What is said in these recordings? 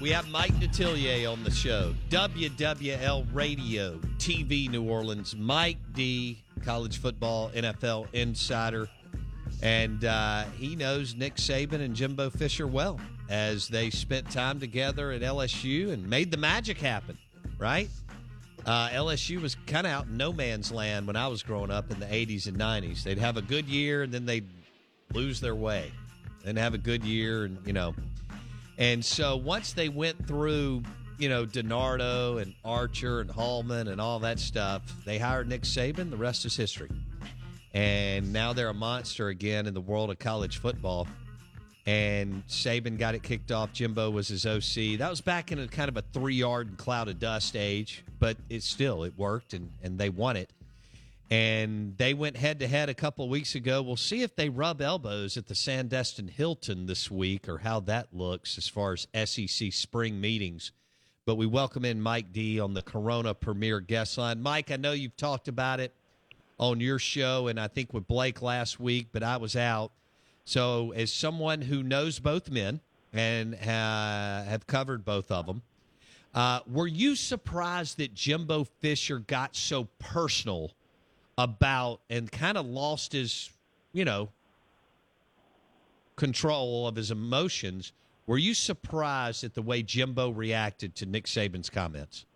We have Mike Detillier on the show. WWL Radio, TV New Orleans. Mike D, college football, NFL insider. And uh, he knows Nick Saban and Jimbo Fisher well as they spent time together at LSU and made the magic happen, right? Uh, LSU was kind of out in no man's land when I was growing up in the 80s and 90s. They'd have a good year and then they'd lose their way. and have a good year and, you know, and so once they went through, you know, DiNardo and Archer and Hallman and all that stuff, they hired Nick Saban. The rest is history. And now they're a monster again in the world of college football. And Saban got it kicked off. Jimbo was his OC. That was back in a kind of a three yard cloud of dust age, but it still it worked and, and they won it and they went head to head a couple weeks ago. We'll see if they rub elbows at the Sandestin Hilton this week or how that looks as far as SEC spring meetings. But we welcome in Mike D on the Corona Premier Guest Line. Mike, I know you've talked about it on your show and I think with Blake last week, but I was out. So, as someone who knows both men and uh, have covered both of them, uh, were you surprised that Jimbo Fisher got so personal about and kind of lost his, you know, control of his emotions. Were you surprised at the way Jimbo reacted to Nick Saban's comments?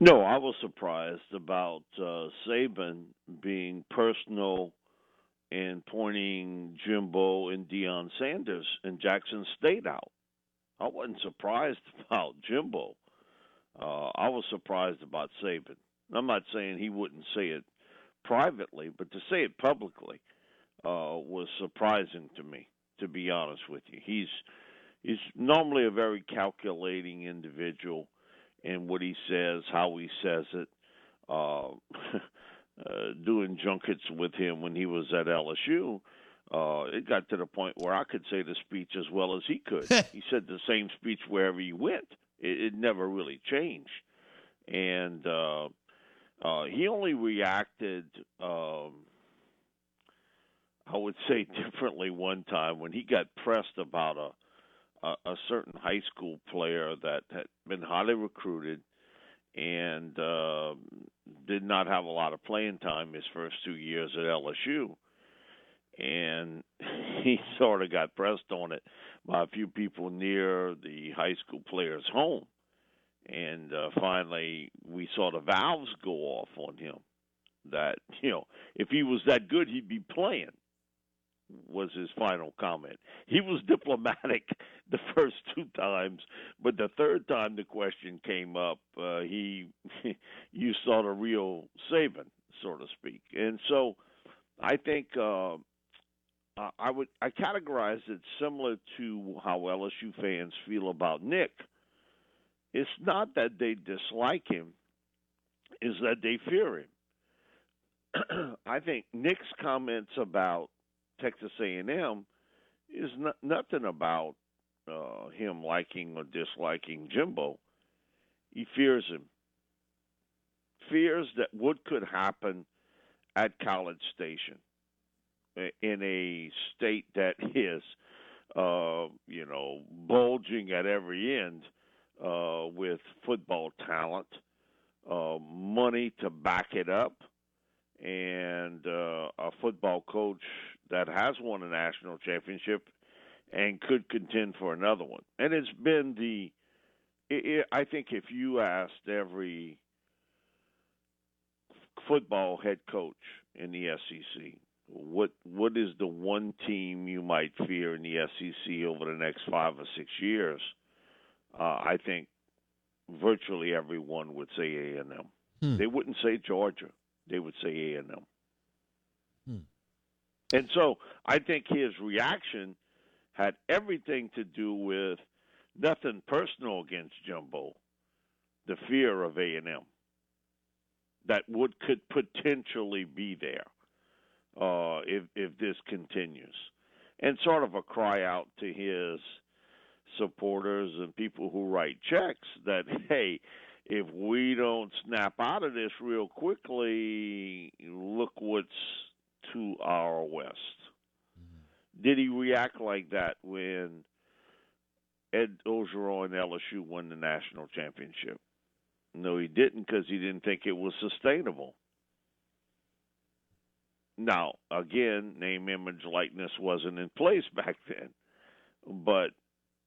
No, I was surprised about uh, Saban being personal and pointing Jimbo and Deion Sanders and Jackson State out. I wasn't surprised about Jimbo. Uh, I was surprised about Saban. I'm not saying he wouldn't say it privately, but to say it publicly uh, was surprising to me. To be honest with you, he's he's normally a very calculating individual in what he says, how he says it. Uh, uh, doing junkets with him when he was at LSU, uh, it got to the point where I could say the speech as well as he could. he said the same speech wherever he went. It, it never really changed, and uh, uh, he only reacted, um, I would say, differently one time when he got pressed about a, a, a certain high school player that had been highly recruited and uh, did not have a lot of playing time his first two years at LSU. And he sort of got pressed on it by a few people near the high school player's home and uh, finally we saw the valves go off on him that you know if he was that good he'd be playing was his final comment he was diplomatic the first two times but the third time the question came up uh, he you saw the real Saban so to speak and so I think uh, I would I categorize it similar to how LSU fans feel about Nick. It's not that they dislike him; is that they fear him. I think Nick's comments about Texas A&M is not, nothing about uh, him liking or disliking Jimbo. He fears him. Fears that what could happen at College Station in a state that is, uh, you know, bulging at every end uh, with football talent, uh, money to back it up, and uh, a football coach that has won a national championship and could contend for another one. And it's been the, it, it, I think if you asked every football head coach in the SEC, what what is the one team you might fear in the SEC over the next five or six years? Uh, I think virtually everyone would say A and M. Hmm. They wouldn't say Georgia. They would say A and M. Hmm. And so I think his reaction had everything to do with nothing personal against Jimbo, the fear of A and M that would could potentially be there uh, if if this continues, and sort of a cry out to his supporters and people who write checks that hey, if we don't snap out of this real quickly, look what's to our west. Did he react like that when Ed Orgeron and LSU won the national championship? No, he didn't because he didn't think it was sustainable. Now, again, name, image, likeness wasn't in place back then. But,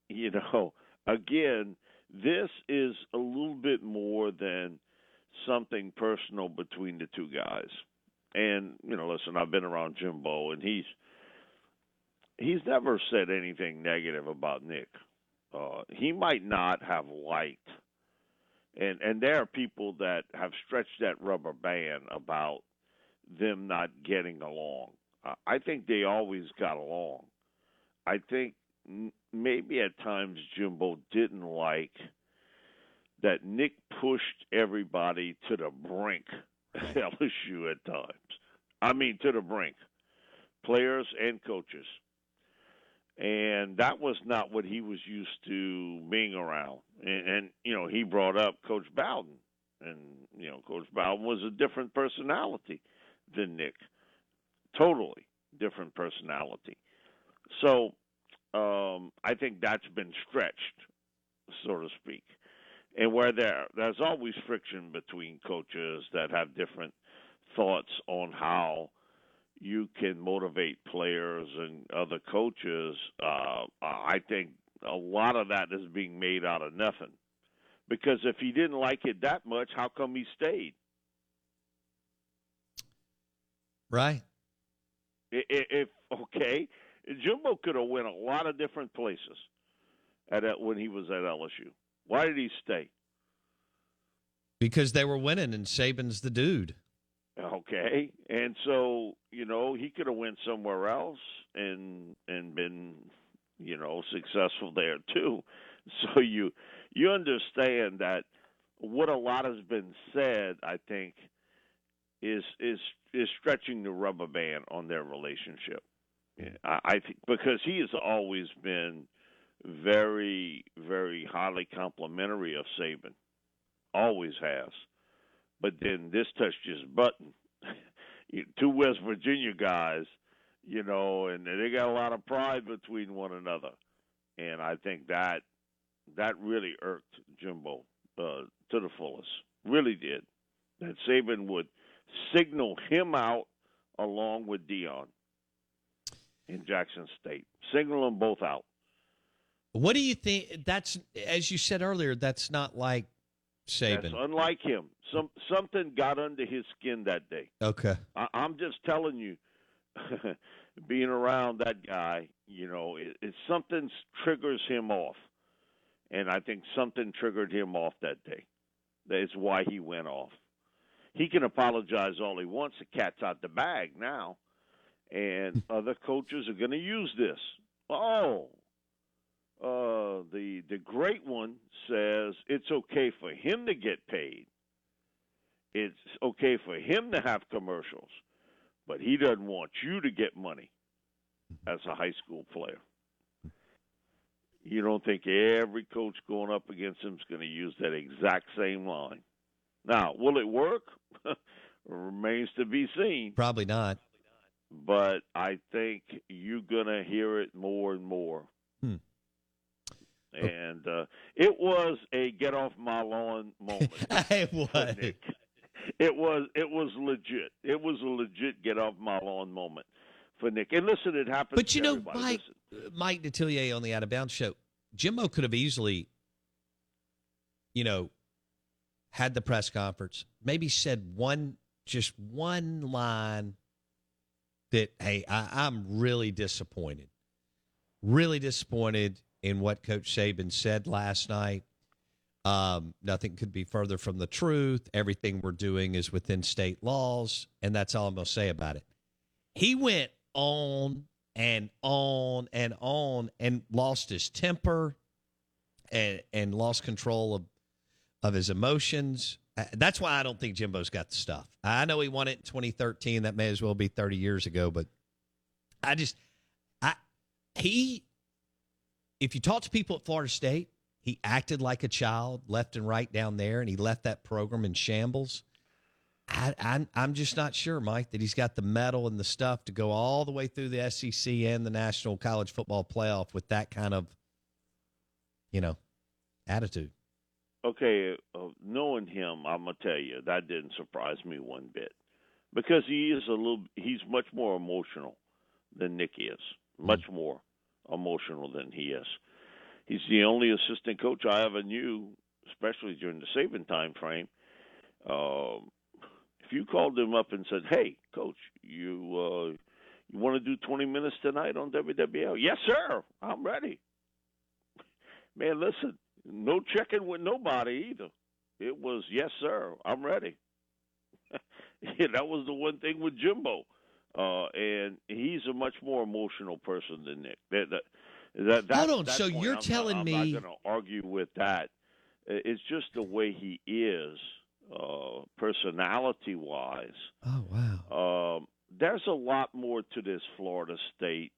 you know, again, this is a little bit more than something personal between the two guys. And, you know, listen, I've been around Jimbo and he's he's never said anything negative about Nick. Uh, he might not have liked and and there are people that have stretched that rubber band about them not getting along. I think they always got along. I think maybe at times Jimbo didn't like that Nick pushed everybody to the brink at LSU at times. I mean, to the brink, players and coaches. And that was not what he was used to being around. And, and you know, he brought up Coach Bowden. And, you know, Coach Bowden was a different personality than Nick. Totally different personality. So um, I think that's been stretched, so to speak. And where there there's always friction between coaches that have different thoughts on how you can motivate players and other coaches. Uh, I think a lot of that is being made out of nothing. Because if he didn't like it that much, how come he stayed? Right. If okay, Jimbo could have went a lot of different places at when he was at LSU. Why did he stay? Because they were winning, and Saban's the dude. Okay, and so you know he could have went somewhere else and and been you know successful there too. So you you understand that what a lot has been said, I think, is is is stretching the rubber band on their relationship. I, I think because he has always been very, very highly complimentary of Saban, always has. But then this touched his button. Two West Virginia guys, you know, and they got a lot of pride between one another, and I think that that really irked Jimbo uh, to the fullest. Really did. That Saban would signal him out along with Deion in Jackson State. Signal them both out. What do you think? That's as you said earlier. That's not like Saban. That's unlike him. Some something got under his skin that day. Okay. I, am just telling you, being around that guy, you know, it, it something triggers him off, and I think something triggered him off that day. That is why he went off he can apologize all he wants. The cat's out the bag now, and other coaches are going to use this. Oh, uh, the the great one says it's okay for him to get paid. It's okay for him to have commercials, but he doesn't want you to get money as a high school player. You don't think every coach going up against him is going to use that exact same line? Now, will it work? Remains to be seen. Probably not. But I think you're going to hear it more and more. Hmm. And uh, it was a get off my lawn moment. it was. It was. It was legit. It was a legit get off my lawn moment for Nick. And listen, it happened. But you know, everybody. Mike, Listen. Mike Detillier on the Out of Bounds show, Jimbo could have easily, you know, had the press conference, maybe said one, just one line that, hey, I, I'm really disappointed. Really disappointed in what Coach Saban said last night. Um, nothing could be further from the truth. Everything we're doing is within state laws, and that's all I'm going to say about it. He went on and on and on and lost his temper and and lost control of of his emotions. Uh, That's why I don't think Jimbo's got the stuff. I know he won it in 2013. That may as well be 30 years ago, but I just I he if you talk to people at Florida State, he acted like a child left and right down there and he left that program in shambles. I, I'm I'm just not sure, Mike, that he's got the mettle and the stuff to go all the way through the SEC and the National College Football Playoff with that kind of, you know, attitude. Okay, uh, knowing him, I'm gonna tell you that didn't surprise me one bit because he is a little. He's much more emotional than Nick is. Much more emotional than he is. He's the only assistant coach I ever knew, especially during the Saban time frame. Um, if you called him up and said, "Hey, coach, you uh, you want to do 20 minutes tonight on WWL?" Yes, sir. I'm ready. Man, listen, no checking with nobody either. It was yes, sir. I'm ready. yeah, that was the one thing with Jimbo, uh, and he's a much more emotional person than Nick. That, that, that, that, Hold on, so point, you're I'm telling not, me- I'm not going to argue with that. It's just the way he is, uh, personality wise. Oh wow. Um, there's a lot more to this Florida State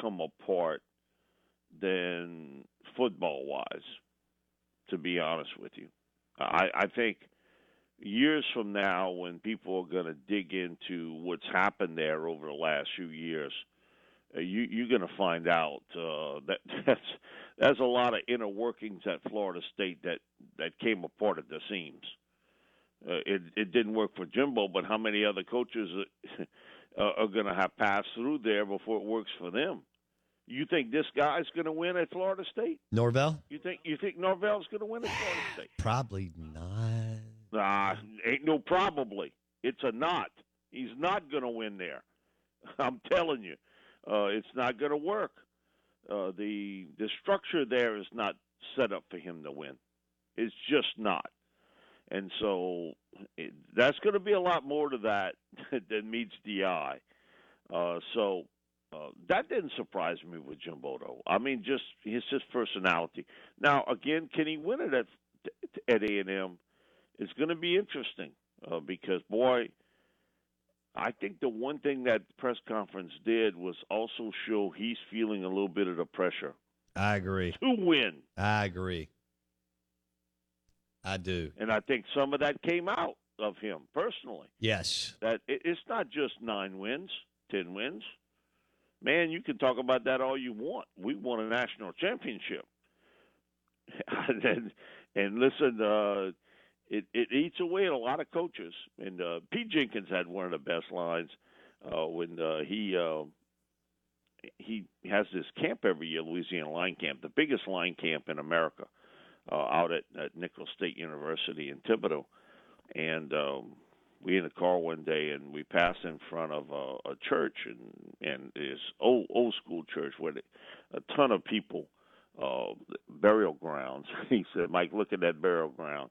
come apart than football wise, to be honest with you. I, I think years from now, when people are going to dig into what's happened there over the last few years, uh, you, you're going to find out uh, that that's there's a lot of inner workings at Florida State that that came apart at the seams. Uh, it it didn't work for Jimbo, but how many other coaches uh, are going to have passed through there before it works for them? You think this guy's going to win at Florida State? Norvell? You think you think Norvell's going to win at Florida State? Probably not. Nah, ain't no probably. It's a not. He's not going to win there. I'm telling you, uh, it's not going to work. Uh, the the structure there is not set up for him to win. It's just not. And so it, that's going to be a lot more to that than meets the eye. Uh, so uh, that didn't surprise me with Jimbo, though. I mean, just his his personality. Now, again, can he win it at at A and M? It's going to be interesting uh, because, boy, I think the one thing that press conference did was also show he's feeling a little bit of the pressure I agree. to win, I agree. I do. and I think some of that came out of him personally. Yes. That it, it's not just nine wins, ten wins. Man, you can talk about that all you want. We won a national championship, and and listen, uh, it it eats away at a lot of coaches. And uh, Pete Jenkins had one of the best lines uh, when uh, he uh, he has this camp every year, Louisiana Line Camp, the biggest line camp in America, uh, out at, at Nicholls State University in Thibodaux, and um, we in the car one day and we passed in front of a, a church and and this old old school church where the, a ton of people uh burial grounds he said mike look at that burial ground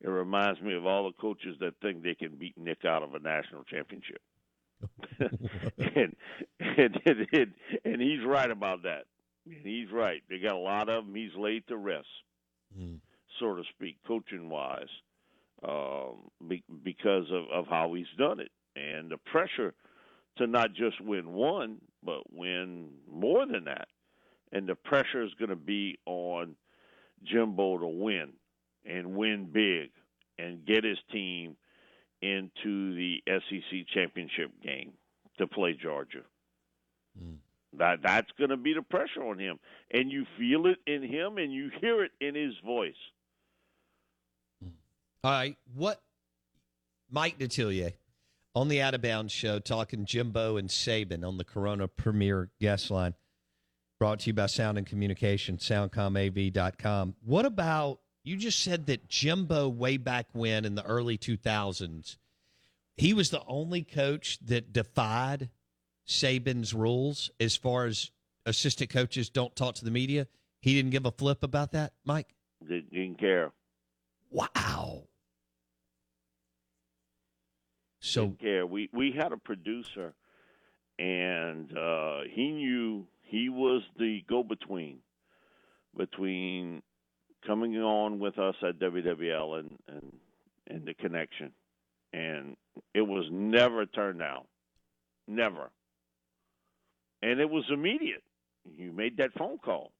it reminds me of all the coaches that think they can beat nick out of a national championship and, and, and and he's right about that. and He's right. They got a lot of them. He's laid to rest, mm. so to speak, coaching wise, um, be, because of, of how he's done it and the pressure to not just win one, but win more than that. And the pressure is going to be on Jimbo to win and win big and get his team into the SEC championship game to play Georgia. Mm. That that's going to be the pressure on him, and you feel it in him, and you hear it in his voice. All right, what Mike Detillier on the Out of Bounds show talking Jimbo and Saban on the Corona Premier guest line, brought to you by Sound and Communication, soundcomav.com. What about you just said that Jimbo way back when in the early 2000s, he was the only coach that defied Saban's rules as far as assistant coaches don't talk to the media. He didn't give a flip about that, Mike. Didn't care. Wow. So care. We we had a producer, and uh, he knew he was the go-between between coming on with us at WWL and and and the connection, and it was never turned down, never and it was immediate. You made that phone call,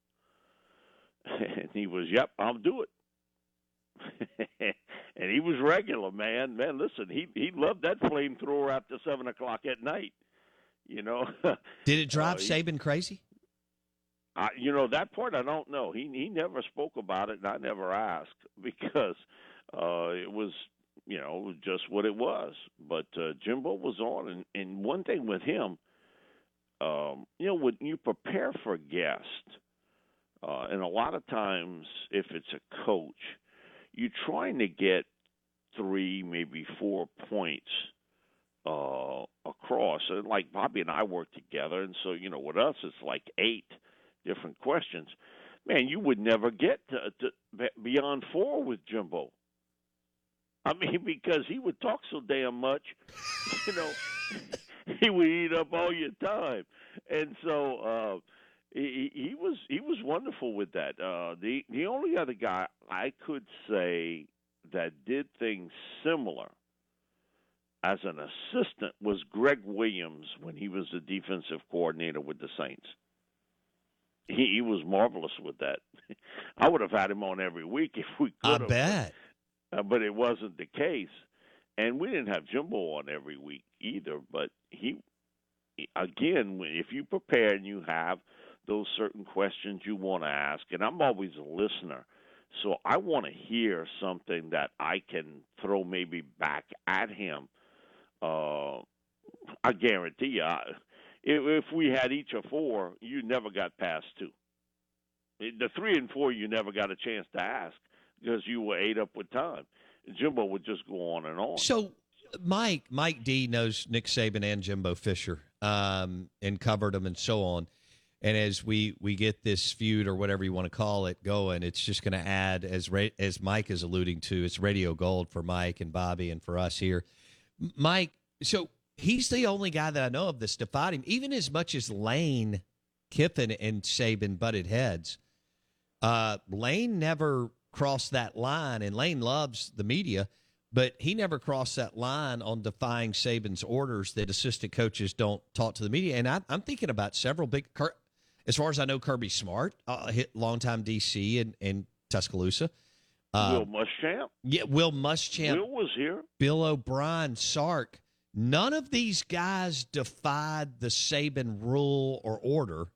and he was, "Yep, I'll do it." and he was regular, man. Man, listen, he he loved that flamethrower after seven o'clock at night. You know. Did it drive uh, Saban crazy? I, you know that part I don't know. He he never spoke about it, and I never asked because uh, it was you know just what it was. But uh, Jimbo was on, and and one thing with him um, you know, when you prepare for a guest, uh, and a lot of times, if it's a coach, you're trying to get three, maybe four points uh, across. And like Bobby and I work together, and so you know, with us, it's like eight different questions. Man, you would never get to, to beyond four with Jimbo. I mean, because he would talk so damn much, you know. he would eat up all your time, and so uh, he, he was he was wonderful with that. Uh, the the only other guy I could say that did things similar as an assistant was Gregg Williams when he was the defensive coordinator with the Saints. He, he was marvelous with that. I would have had him on every week if we could. I bet. Uh, but it wasn't the case. And we didn't have Jimbo on every week either. But he, again, if you prepare and you have those certain questions you want to ask, and I'm always a listener, so I want to hear something that I can throw maybe back at him. Uh, I guarantee you, I, if, we had each of four, you never got past two. The three and four, you never got a chance to ask because you were ate up with time. Jimbo would just go on and on. So, Mike, Mike D knows Nick Saban and Jimbo Fisher, um, and covered them and so on. And as we we get this feud or whatever you want to call it going, it's just going to add as as Mike is alluding to, it's radio gold for Mike and Bobby and for us here. Mike, so he's the only guy that I know of that's defied him, even as much as Lane Kiffin and Saban butted heads. Uh, Lane never crossed that line, and Lane loves the media, but he never crossed that line on defying Saban's orders that assistant coaches don't talk to the media. And I, am thinking about several big, as far as I know, Kirby Smart, uh, hit longtime DC in, in Tuscaloosa. Uh, Will Muschamp. Yeah, Will Muschamp. Will was here. Bill O'Brien, Sark. None of these guys defied the Saban rule or order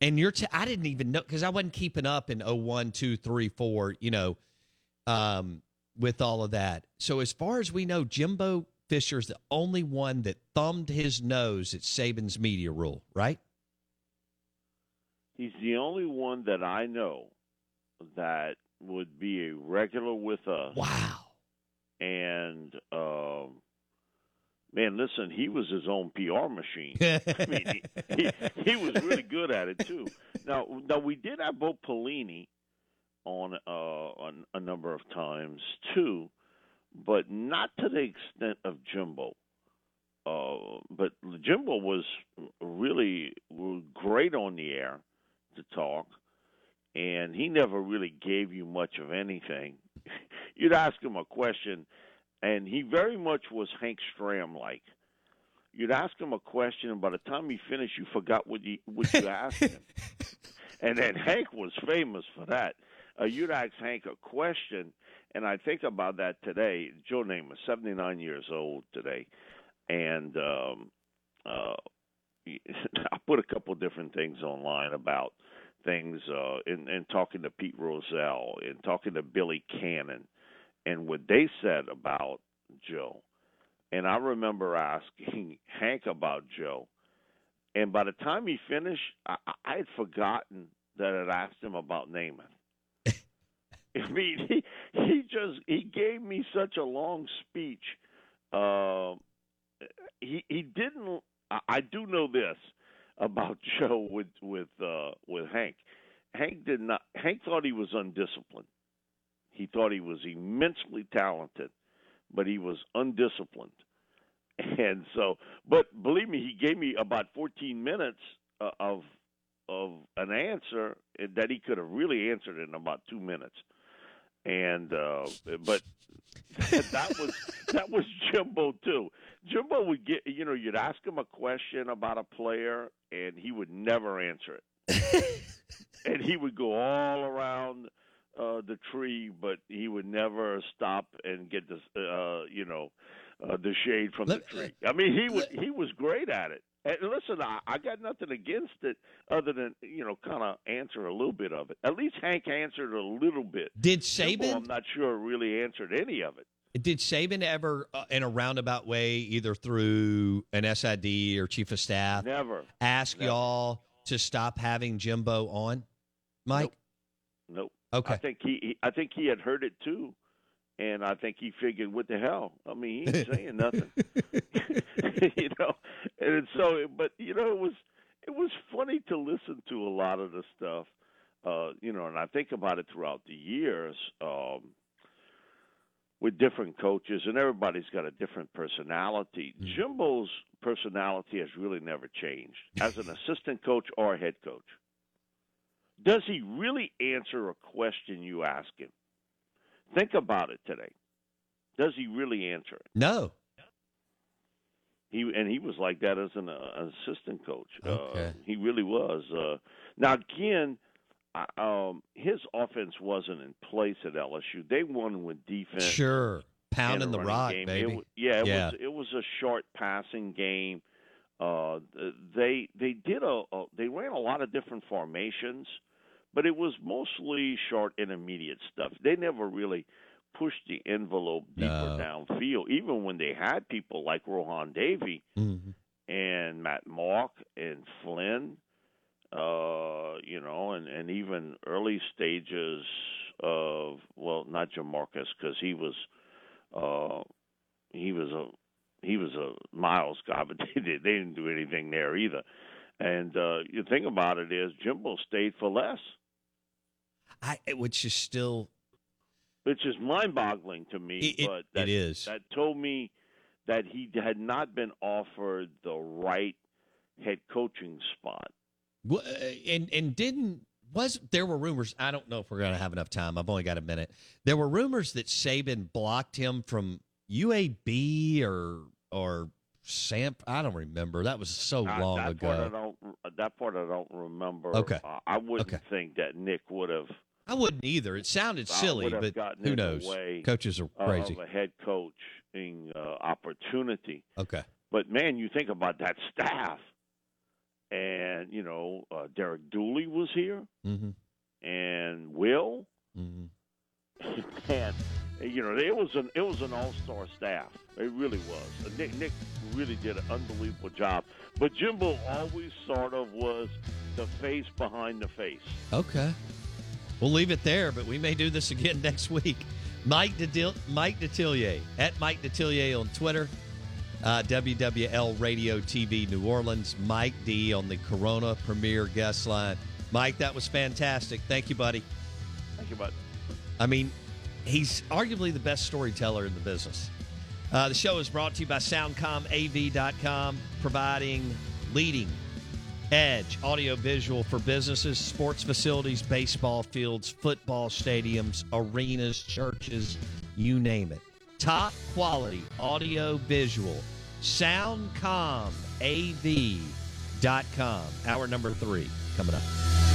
and you're t- I didn't even know because I wasn't keeping up in 01, 2, 3, 4, you know, um, with all of that. So as far as we know, Jimbo Fisher is the only one that thumbed his nose at Saban's media rule, right? He's the only one that I know that would be a regular with us. Wow. And um, man, listen, he was his own PR machine. I mean, he, he, he was really good at it too. Now, now we did have Bo Pelini on uh, on a number of times too, but not to the extent of Jimbo. uh, but Jimbo was really great on the air to talk, and he never really gave you much of anything. You'd ask him a question, and he very much was Hank Stram like. You'd ask him a question, and by the time he finished, you forgot what you what you asked him. and then Hank was famous for that. Uh, you'd ask Hank a question, and I think about that today. Joe Namath, 79 years old today, and um, uh, I put a couple different things online about things uh, in, in talking to Pete Rozelle and talking to Billy Cannon and what they said about Joe. And I remember asking Hank about Joe. And by the time he finished, I, I had forgotten that I'd asked him about Namath. I mean, he he just he gave me such a long speech. Uh, he he didn't. I do know this about Joe with with uh, with Hank. Hank did not. Hank thought he was undisciplined. He thought he was immensely talented, but he was undisciplined. And so, but believe me, he gave me about 14 minutes uh, of of an answer that he could have really answered in about two minutes. And uh, but that was that was Jimbo too. Jimbo would get you know you'd ask him a question about a player and he would never answer it, and he would go all around uh, the tree, but he would never stop and get the uh, you know uh, the shade from the tree. I mean, he was he was great at it. And listen, I, I got nothing against it other than you know kind of answer a little bit of it. At least Hank answered a little bit. Did Saban? I'm not sure really answered any of it. Did Saban ever, uh, in a roundabout way, either through an SID or chief of staff, never ask never. y'all to stop having Jimbo on, Mike? Nope. nope. Okay. I think he, he, I think he had heard it too, and I think he figured, "What the hell? I mean, he ain't saying nothing." you know, and so, but you know, it was it was funny to listen to a lot of the stuff. Uh, you know, and I think about it throughout the years um, with different coaches, and everybody's got a different personality. Mm. Jimbo's personality has really never changed as an assistant coach or head coach. Does he really answer a question you ask him? Think about it today. Does he really answer it? No. He and he was like that as an, uh, assistant coach. Okay. Uh, he really was. Uh, now again, um, his offense wasn't in place at LSU. They won with defense. Sure, pounding the rock, game. baby. It, yeah, it yeah. was. It was a short passing game. Uh, they they did a, a they ran a lot of different formations, but it was mostly short and intermediate stuff. They never really pushed the envelope deeper no. downfield, even when they had people like Rohan Davey mm-hmm. and Matt Mauck and Flynn uh, you know, and and even early stages of well, not Jamarcus because he was uh, he was a he was a Miles guy, but they, they didn't do anything there either. And uh, you think about it is Jimbo stayed for less, I which is still which is mind-boggling to me. It, but that, it is that told me that he had not been offered the right head coaching spot. Uh, and and didn't was there were rumors. I don't know if we're going to have enough time. I've only got a minute. There were rumors that Saban blocked him from UAB or or Sam. I don't remember. That was so uh, long ago. I don't, that part I don't remember. Okay, uh, I wouldn't okay. think that Nick would have. I wouldn't either. It sounded silly, but who knows? Coaches are crazy. Of a head coaching uh, opportunity. Okay. But man, you think about that staff and you know uh, Derek Dooley was here, mm-hmm. and Will, mm-hmm. and you know it was an it was an all star staff. It really was. Nick Nick really did an unbelievable job. But Jimbo always sort of was the face behind the face. Okay, we'll leave it there, but we may do this again next week. Mike Detil- Mike Detillier at Mike Detillier on Twitter. Uh, WWL Radio TV New Orleans. Mike D on the Corona Premier guest line. Mike, that was fantastic. Thank you, buddy. Thank you, bud. I mean, he's arguably the best storyteller in the business. Uh, the show is brought to you by SoundcomAV.com, providing leading edge audio visual for businesses, sports facilities, baseball fields, football stadiums, arenas, churches, you name it. Top quality audio visual. SoundcomAV.com. Hour number three coming up.